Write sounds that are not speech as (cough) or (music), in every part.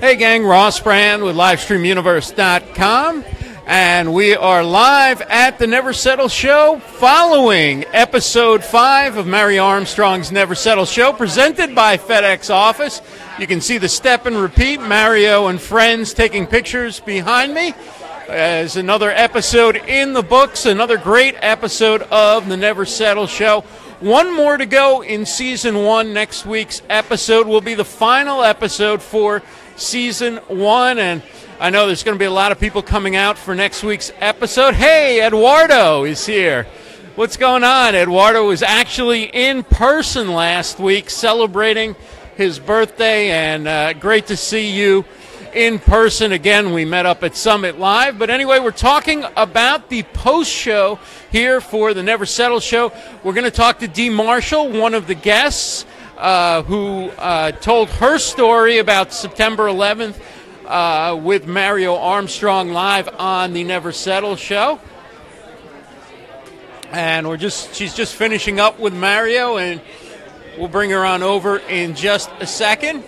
Hey, gang, Ross Brand with LivestreamUniverse.com. And we are live at the Never Settle Show following episode five of Mario Armstrong's Never Settle Show, presented by FedEx Office. You can see the step and repeat, Mario and friends taking pictures behind me. As another episode in the books, another great episode of the Never Settle Show. One more to go in season one. Next week's episode will be the final episode for season one. And I know there's going to be a lot of people coming out for next week's episode. Hey, Eduardo is here. What's going on? Eduardo was actually in person last week celebrating his birthday, and uh, great to see you in person again. We met up at Summit Live. But anyway, we're talking about the post show here for the Never Settle show. We're going to talk to Dee Marshall, one of the guests. Uh, who uh, told her story about September 11th uh, with Mario Armstrong live on the Never Settle show. And we're just she's just finishing up with Mario and we'll bring her on over in just a second.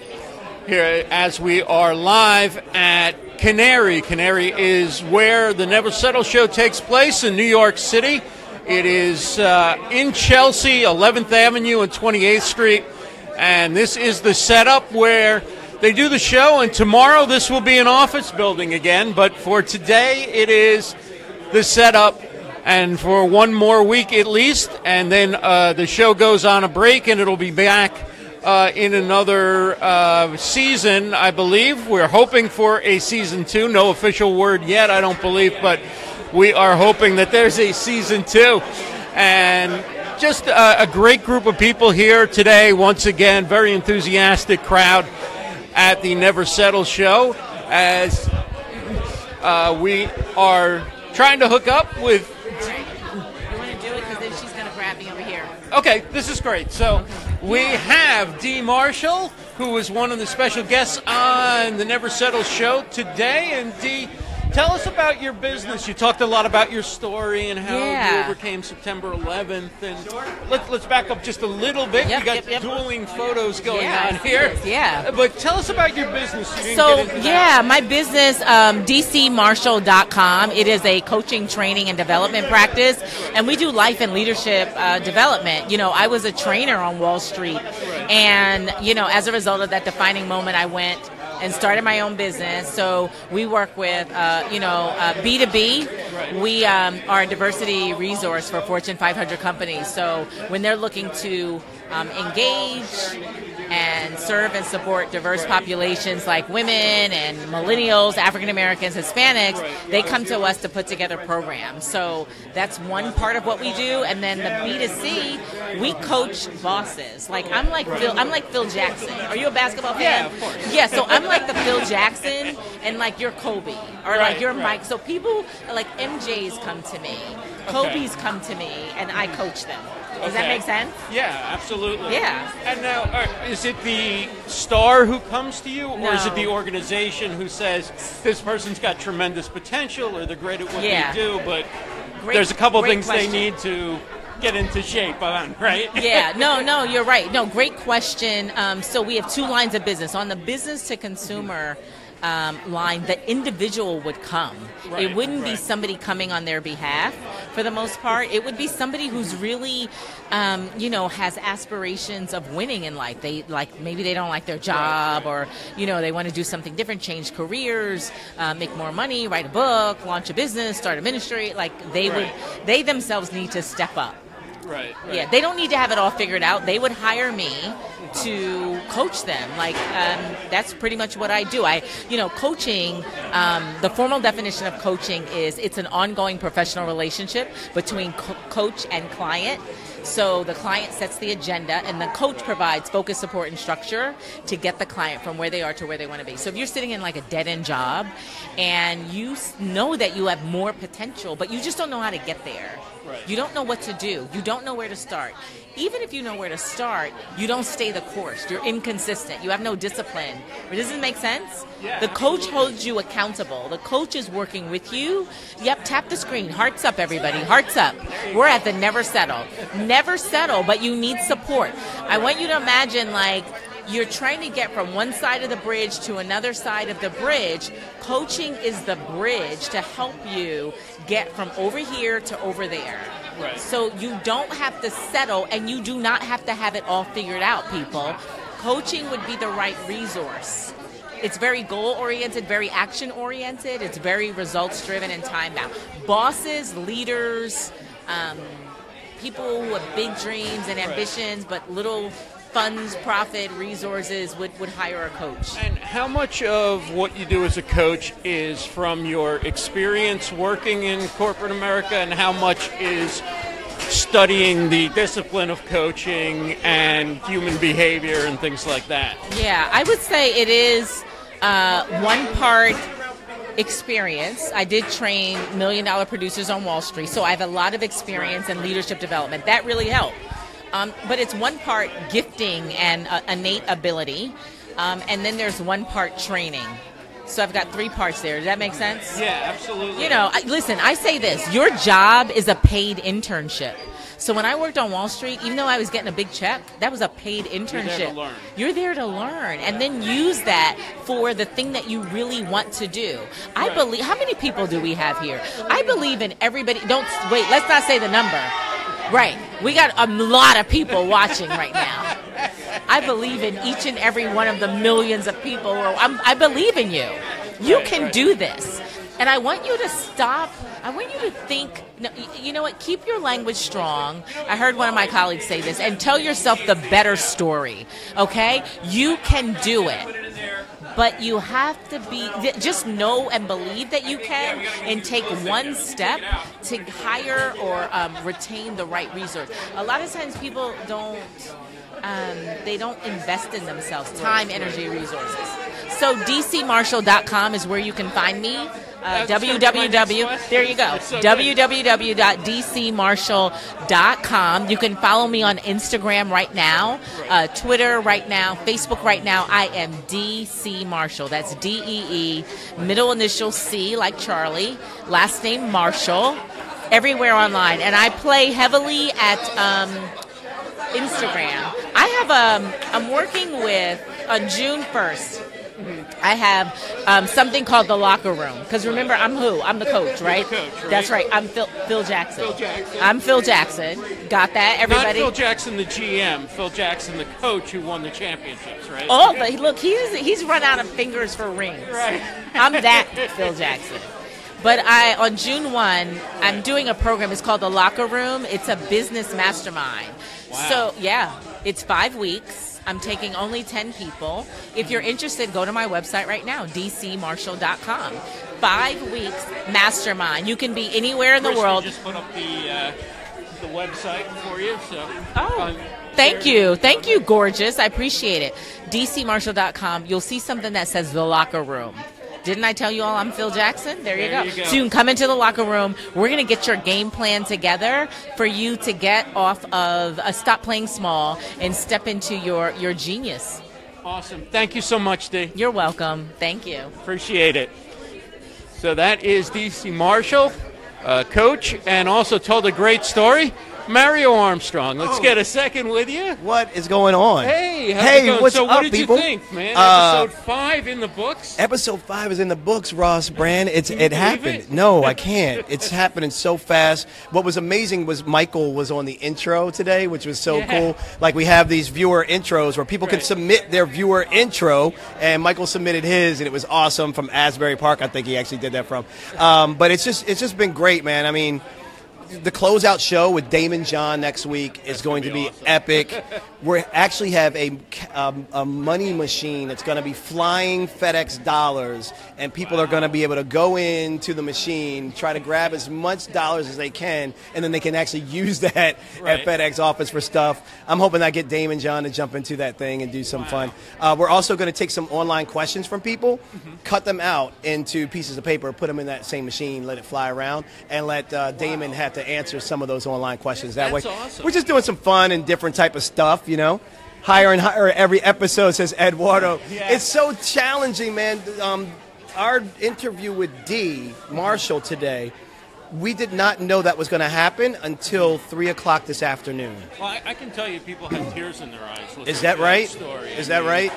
Here as we are live at Canary. Canary is where the Never Settle show takes place in New York City. It is uh, in Chelsea, 11th Avenue and 28th Street. And this is the setup where they do the show, and tomorrow this will be an office building again. But for today, it is the setup, and for one more week at least, and then uh, the show goes on a break, and it'll be back uh, in another uh, season, I believe. We're hoping for a season two. No official word yet, I don't believe, but we are hoping that there's a season two. And just a, a great group of people here today. Once again, very enthusiastic crowd at the Never Settle show as uh, we are trying to hook up with. You want to do it because then she's going to grab me over here. Okay, this is great. So we have Dee Marshall, who is one of the special guests on the Never Settle show today, and Dee. Tell us about your business. You talked a lot about your story and how Yeah. you overcame September 11th. And let's let's back up just a little bit. Yep, you got yep, yep. dueling photos going Yeah, on here. this, yeah. But tell us about your business. You So, yeah, my business, um, dcmarshall.com. It is a coaching, training, and development practice, and we do life and leadership uh, development. You know, I was a trainer on Wall Street, and, you know, as a result of that defining moment, I went and started my own business. So we work with, uh, you know, uh, B2B. We um, are a diversity resource for Fortune 500 companies. So when they're looking to um, engage and serve and support diverse populations like women and millennials, African Americans, Hispanics, they come to us to put together programs. So that's one part of what we do. And then the B2C, we coach bosses. Like I'm like Phil, I'm like Phil Jackson. Are you a basketball fan? Yeah, of course. Yeah, so I'm like the Phil Jackson and like you're Kobe or like you're. Mike. So people like MJ's come to me, (laughs) Kobe's come to me, and I coach them. Does that make sense? Yeah, absolutely. Yeah. And now, uh, is it the star who comes to you, or is it the organization who says this person's got tremendous potential, or they're great at what Yeah. they do, but Great- there's a couple things question. they need to get into shape on, (laughs) right? yeah, no, no, you're right. No, great question. Um, so we have two lines of business. On the business to consumer um, line, the individual would come. Right, it wouldn't be somebody coming on their behalf for the most part. It would be somebody who's really, um, you know, has aspirations of winning in life. They like maybe they don't like their job, or you know, they want to do something different, change careers, uh, make more money, write a book, launch a business, start a ministry. Like they would, they themselves need to step up. Right. right. Yeah, they don't need to have it all figured out. They would hire me to coach them. Like um, that's pretty much what I do. I, you know, coaching. Um, the formal definition of coaching is it's an ongoing professional relationship between co- coach and client. So the client sets the agenda, and the coach provides focus, support, and structure to get the client from where they are to where they want to be. So if you're sitting in like a dead end job, and you know that you have more potential, but you just don't know how to get there. Right. You don't know what to do. You don't know where to start. Even if you know where to start, you don't stay the course. You're inconsistent. You have no discipline. Does this make sense? Yeah, the coach absolutely. holds you accountable. The coach is working with you. Yep, tap the screen. Hearts up, everybody. Hearts up. We're at the never settle. Never settle, but you need support. I want you to imagine like you're trying to get from one side of the bridge to another side of the bridge. Coaching is the bridge to help you get from over here to over there. Right. So you don't have to settle and you do not have to have it all figured out, people. Coaching would be the right resource. It's very goal oriented, very action oriented, it's very results driven and time bound. Bosses, leaders, um, people who have big dreams and ambitions but little funds, profit, resources would, would hire a coach. And how much of what you do as a coach is from your experience working in corporate America, and how much is studying the discipline of coaching and human behavior and things like that? Yeah, I would say it is uh, one part experience. I did train million dollar producers on Wall Street, so I have a lot of experience in leadership development. That really helped. Um, but it's one part gifting and uh, innate ability, um, and then there's one part training. So I've got three parts there. Does that make sense? Yeah, absolutely. You know, I, listen, I say this your job is a paid internship. So when I worked on Wall Street, even though I was getting a big check, that was a paid internship. You're there to learn. You're there to learn and then use that for the thing that you really want to do. I Right. believe how many people do we have here? I believe in everybody don't wait, let's not say the number. Right. We got a lot of people watching right now. I believe in each and every one of the millions of people. I'm, I believe in you. You Right, can right. do this. And I want you to stop. I want you to think. No, you know what? Keep your language strong. I heard one of my colleagues say this, and tell yourself the better story. Okay, you can do it but you have to be just know and believe that you can and take one step to hire or um, retain the right resource. A lot of times people don't um, they don't invest in themselves. Time energy resources. So dcmarshall.com is where you can find me uh, That's gonna be my next www. There you go. So www.dcmarshall.com. You can follow me on Instagram right now, uh, Twitter right now, Facebook right now. I am DC Marshall. That's D E E, middle initial C like Charlie, last name Marshall. Everywhere online, and I play heavily at um, Instagram. I have um, I'm working with on June I have um, something called the locker room because remember I'm who I'm the coach, right? coach, right? That's right. I'm Phil, Phil Jackson. Phil Jackson. I'm Phil Jackson. Got that? Not Everybody. Phil Jackson, the GM. Phil Jackson, the coach who won the championships, right? Oh, but look, he's he's run out of fingers for rings. Right. I'm that Phil Jackson. But I on June one, I'm doing a program. It's called the Locker Room. It's a business mastermind. Wow. So yeah, it's five weeks. I'm taking only 10 people. If you're interested, go to my website right now, dcmarshall.com. Five weeks mastermind. You can be anywhere in the we world. just put up the uh, the website for you. So. Oh, um, thank you. Thank you, gorgeous. I appreciate it. DCMarshall.com. You'll see something that says the locker room. Didn't I tell you all I'm Phil Jackson? There, you, There go. you go. So you can come into the locker room. We're going to get your game plan together for you to get off of uh, stop playing small and step into your, your genius. Awesome. Thank you so much, Dee. You're welcome. Thank you. Appreciate it. So that is DC Marshall, uh, coach, and also told a great story. Mario Armstrong. Let's Oh. get a second with you. What is going on? Hey, hey, what's so up, what did people? you think, man? Uh, Episode five in the books. Episode five is in the books, Ross Brand. It's it happened. it? No, I can't. It's happening so fast. What was amazing was Michael was on the intro today, which was so Yeah. cool. Like we have these viewer intros where people can submit their viewer intro, and Michael submitted his, and it was awesome from Asbury Park. I think he actually did that from. Um, but it's just it's just been great, man. I mean. The closeout show with Daymond John next week is going to gonna be be awesome. epic. (laughs) We actually have a, um, a money machine that's going to be flying FedEx dollars, and people are going to be able to go into the machine, try to grab as much dollars as they can, and then they can actually (laughs) use that Right. at FedEx office for stuff. I'm hoping I get Daymond John to jump into that thing and do some fun. Uh, we're also going to take some online questions from people, Mm-hmm. cut them out into pieces of paper, put them in that same machine, let it fly around, and let uh, Daymond have to answer some of those online questions. That That's way, awesome. we're just doing some fun and different type of stuff, you know. Higher and higher every episode says Eduardo. Yeah. It's so challenging, man. Um, our interview with Dee Marshall today we did not know that was going to happen until three o'clock this afternoon. Well, I, I can tell you, people had tears in their eyes. listening Is that right? story. Is I that mean, right?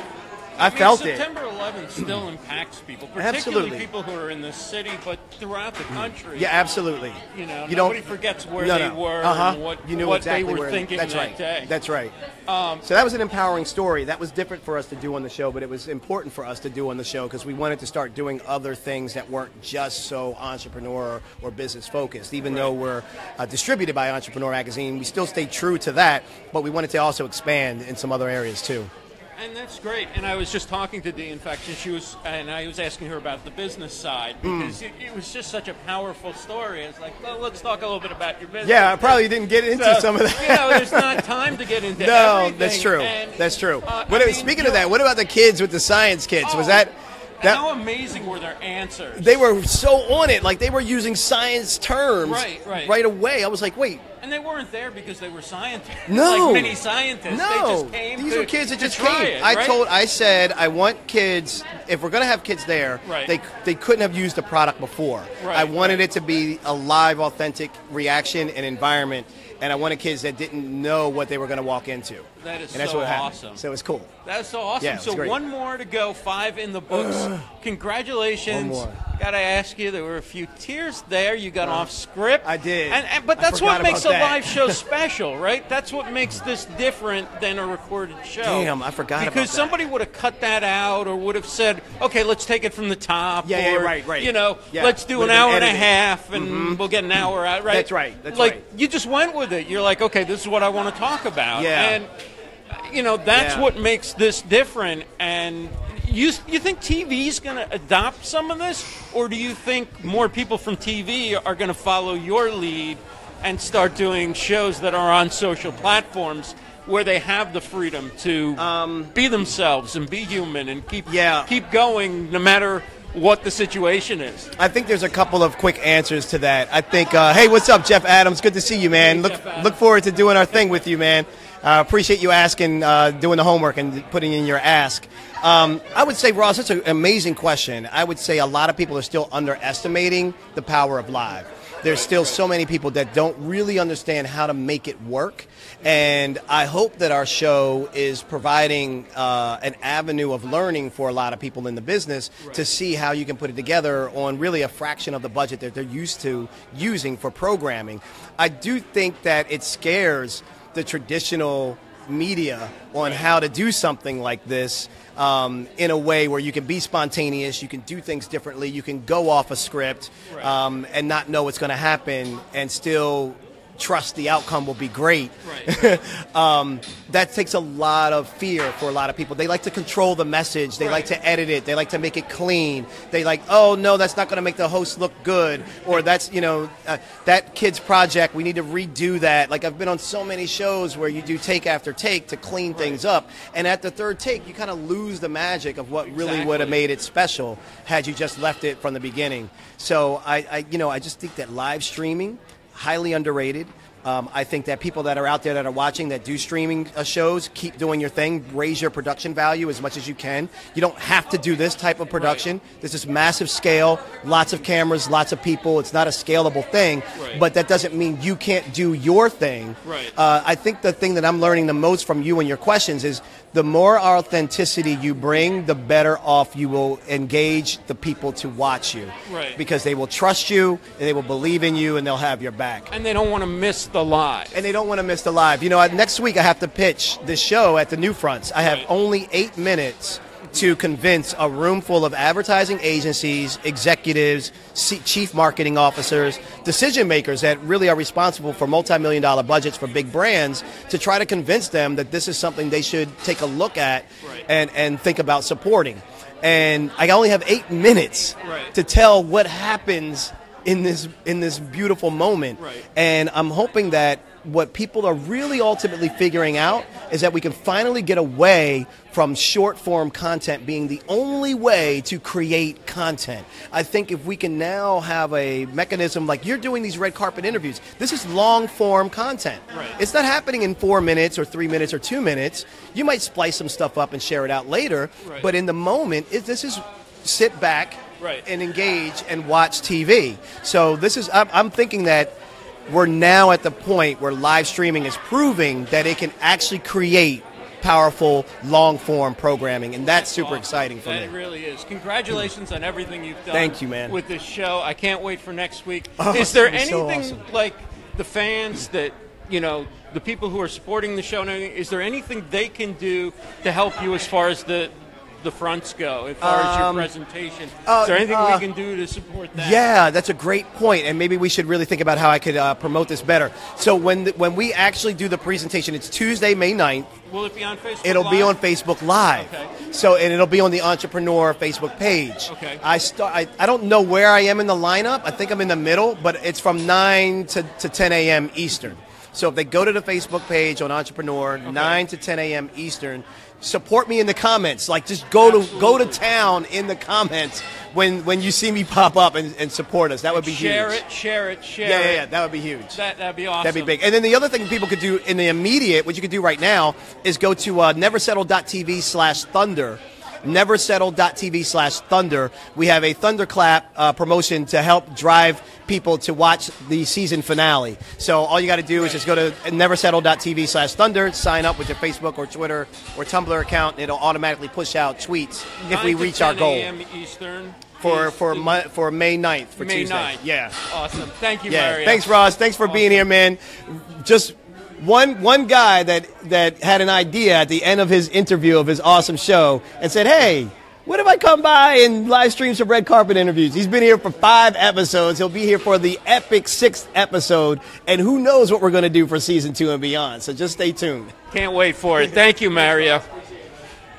I, I mean, felt it. September 11th still impacts people, particularly Absolutely. people who are in the city, but throughout the country. Yeah, absolutely. You know, you nobody forgets where no, they no. were uh-huh. and what, you knew what exactly they were thinking That's that right. day. That's right. Um, so that was an empowering story. That was different for us to do on the show, but it was important for us to do on the show because we wanted to start doing other things that weren't just so entrepreneur or business focused. Even though we're uh, distributed by Entrepreneur Magazine, we still stay true to that, but we wanted to also expand in some other areas too. And that's great. And I was just talking to Dee, in fact, and she was, and I was asking her about the business side Hmm. because it, it was just such a powerful story. It's like, well, let's talk a little bit about your business. Yeah, I probably didn't get into So, some of that. You know, there's not time to get into that. (laughs) No, everything. that's true. And, that's true. uh, what, I mean, speaking of that, what about the kids with the science was oh, that that how amazing were their answers? they were so on it? Like they were using science terms Right, right. right away. I was like, wait, and they weren't there because they were scientists. No. like many scientists. no. they just came. These to, were kids that just came. It, I told, I said, I want kids. If we're gonna have kids there, Right. they they couldn't have used the product before. Right, I wanted right. it to be a live, authentic reaction and environment, and I wanted kids that didn't know what they were gonna walk into. That is and that's so what happened. awesome. So it was cool. That's so awesome. Yeah, so great. one more to go, five in the books. (gasps) Congratulations. Got to ask you, there were a few tears there. You got off script. I did. And, and but that's what makes a that. live show (laughs) special, right? That's what makes this different than a recorded show. Damn, I forgot about Because somebody would have cut that out or would have said, "Okay, let's take it from the top." Yeah, yeah, right, right. You know, Yeah, let's do an would've been hour and a. Mm-hmm. half, and we'll get an hour out. Right? That's right, that's like right. you just went with it. You're like, okay, this is what I want to talk about. Yeah. And you know that's Yeah. what makes this different and you you think TV is going to adopt some of this or do you think more people from TV are going to follow your lead and start doing shows that are on social platforms where they have the freedom to be themselves and be human and keep Um, Yeah. keep going no matter what the situation is. I think there's a couple of quick answers to that. I think, uh, hey, what's up, Jeff Adams? Good to see you, man. Hey, look, look forward to doing our thing with you, man. Uh, appreciate you asking, uh, doing the homework and putting in your ask. Um, I would say, Ross, that's an amazing question. I would say a lot of people are still underestimating the power of live. There's still so many people that don't really understand how to make it work. And I hope that our show is providing uh, an avenue of learning for a lot of people in the business to see how you can put it together on really a fraction of the budget that they're used to using for programming. I do think that it scares the traditional media on how to do something like this um, in a way where you can be spontaneous, you can do things differently, you can go off a script um, and not know what's going to happen and still trust the outcome will be great. Right. (laughs) um, that takes a lot of fear for a lot of people. They like to control the message. They like to edit it. They like to make it clean. They like, oh no, that's not going to make the host look good, or that's you know uh, that kid's project. We need to redo that. Like I've been on so many shows where you do take after take to clean things up, and at the third take, you kind of lose the magic of what really would have made it special had you just left it from the beginning. So I, I you know, I just think that live streaming highly underrated. Um, I think that people that are out there that are watching that do streaming uh, shows keep doing your thing. Raise your production value as much as you can. You don't have to do this type of production. This is massive scale, lots of cameras, lots of people. It's not a scalable thing, Right. but that doesn't mean you can't do your thing. Right. Uh, I think the thing that I'm learning the most from you and your questions is the more authenticity you bring, the better off you will engage the people to watch you. Right. Because they will trust you, and they will believe in you, and they'll have your back. And they don't want to miss the live. And they don't want to miss the live. You know, next week I have to pitch this show at the New Fronts. I have Right. only eight minutes to convince a room full of advertising agencies, executives, C- chief marketing officers, decision makers that really are responsible for multi-million dollar budgets for big brands to try to convince them that this is something they should take a look at Right. and, and think about supporting. And I only have eight minutes Right. to tell what happens in this in this beautiful moment. Right. And I'm hoping that what people are really ultimately figuring out is that we can finally get away from short form content being the only way to create content. I think if we can now have a mechanism like you're doing these red carpet interviews, this is long form content. Right. It's not happening in four minutes or three minutes or two minutes. You might splice some stuff up and share it out later, Right. but in the moment, it, this is sit back Right. and engage and watch TV. So this is I'm, I'm thinking that we're now at the point where live streaming is proving that it can actually create powerful long form programming, and that's super Awesome. exciting for That me. It really is. Congratulations on everything you've done. Thank you, man. With this show, I can't wait for next week. (laughs) Oh, is there it's so anything awesome. like the fans that you know, the people who are supporting the show? Is there anything they can do to help you as far as the the fronts go, as far as your Um, presentation? uh, is there anything uh, we can do to support that? Yeah, that's a great point, and maybe we should really think about how I could uh, promote this better. So when the, when we actually do the presentation, it's Tuesday, May 9th. Will it be on Facebook? It'll be Live? on Facebook Live. Okay. So and it'll be on the Entrepreneur Facebook page. Okay. I start. I, I don't know where I am in the lineup. I think I'm in the middle, but it's from nine to, to 10 a.m. Eastern. So if they go to the Facebook page on Entrepreneur, nine to 10 a.m. Eastern, support me in the comments. Like just go to go to town in the comments when when you see me pop up and, and support us. That would be Share huge. it, share it, share Yeah, it. yeah, yeah. That would be huge. That that'd be awesome. That'd be big. And then the other thing people could do in the immediate, what you could do right now, is go to uh, neversettle.tv slash thunder. Neversettle.tv slash thunder. We have a thunderclap uh, promotion to help drive people to watch the season finale. So all you got to do is just go to neversettle.tv slash thunder, sign up with your Facebook or Twitter or Tumblr account, and it'll automatically push out tweets if we reach our 10 goal. Eastern for for Mo- for May 9th for May Tuesday. 9th. Yeah. Awesome. Thank you, Yeah, Mario. thanks, Ross. Thanks for being here, man. Just one one guy that that had an idea at the end of his interview of his awesome show and said, "Hey." What if I come by and live stream some red carpet interviews? He's been here for five episodes. He'll be here for the epic sixth episode, and who knows what we're going to do for season two and beyond. So just stay tuned. Can't wait for it. Thank you, Mario.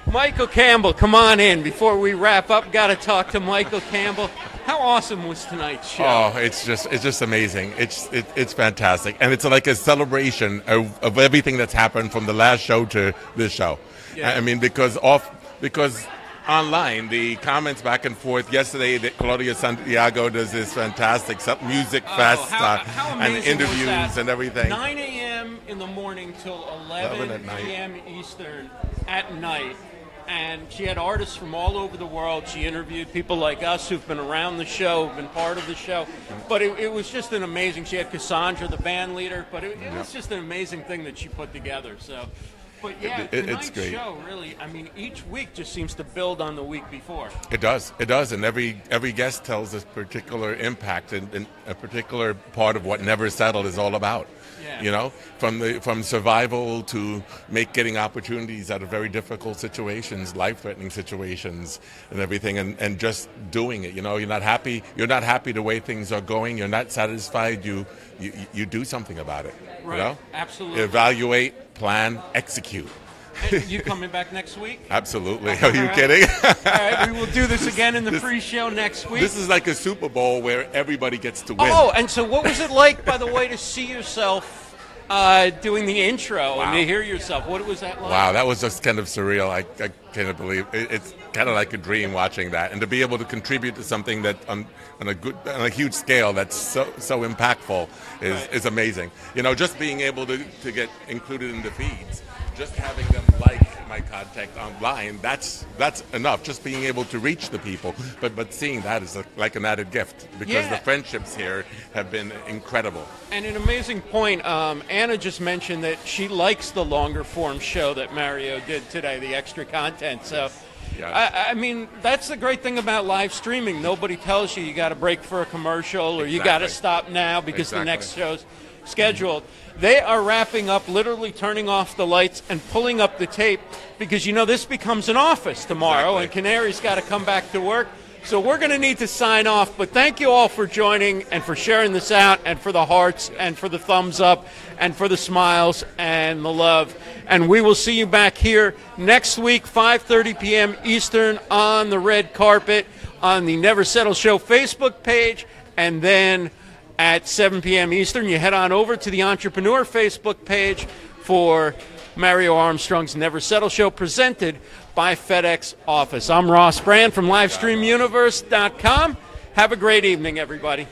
Michael Campbell, come on in. Before we wrap up, got to talk to Michael Campbell. How awesome was tonight's show? Oh, it's just it's just amazing. It's it, it's fantastic, and it's like a celebration of, of everything that's happened from the last show to this show. Yeah. I mean, because off because online the comments back and forth. Yesterday, that Claudia Santiago does this fantastic music Oh, fest how, uh, how and interviews and everything. 9 a.m. in the morning till 11 11 p.m. Eastern at night. And she had artists from all over the world. She interviewed people like us who've been around the show, been part of the show. But it, it was just an amazing. She had Cassandra, the band leader. But it, it was just an amazing thing that she put together. So, but yeah, It- it- it's great. show really. I mean, each week just seems to build on the week before. It does. It does, and every every guest tells a particular impact and, and a particular part of what Never Settled is all about. Yeah. You know, from the from survival to make getting opportunities out of very difficult situations, life threatening situations, and everything, and, and just doing it. You know, you're not happy. You're not happy the way things are going. You're not satisfied. You you, you do something about it. Right. You know, Absolutely. Evaluate, plan, execute. And you coming back next week? Absolutely. (laughs) Are you right. kidding? All right, we will do this again in the This- pre-show next week. This is like a Super Bowl where everybody gets to win. Oh, and so what was it like, by the way, to see yourself uh, doing the intro and to hear yourself? What was that like? Wow, that was just kind of surreal. I, I can't believe it, it's kind of like a dream watching that, and to be able to contribute to something that on, on a good, on a huge scale that's so so impactful is, Right. is amazing. You know, just being able to, to get included in the feeds, just having them like my contact online, that's that's enough. Just being able to reach the people, but but seeing that is a, like an added gift because Yeah. the friendships here have been incredible. And an amazing point. Um, Anna just mentioned that she likes the longer form show that Mario did today, the extra content. So, Yeah. I, I mean, that's the great thing about live streaming. Nobody tells you you got to break for a commercial or you got to stop now because the next show's scheduled. They are wrapping up, literally turning off the lights and pulling up the tape because you know this becomes an office tomorrow, Exactly. and Canary's got to come back to work. So we're going to need to sign off, but thank you all for joining and for sharing this out and for the hearts and for the thumbs up and for the smiles and the love. And we will see you back here next week 5:30 p.m. Eastern on the red carpet on the Never Settle Show Facebook page and then at 7 p.m. Eastern you head on over to the Entrepreneur Facebook page for Mario Armstrong's Never Settle Show presented by FedEx Office. I'm Ross Brand from LivestreamUniverse.com. Have a great evening, everybody.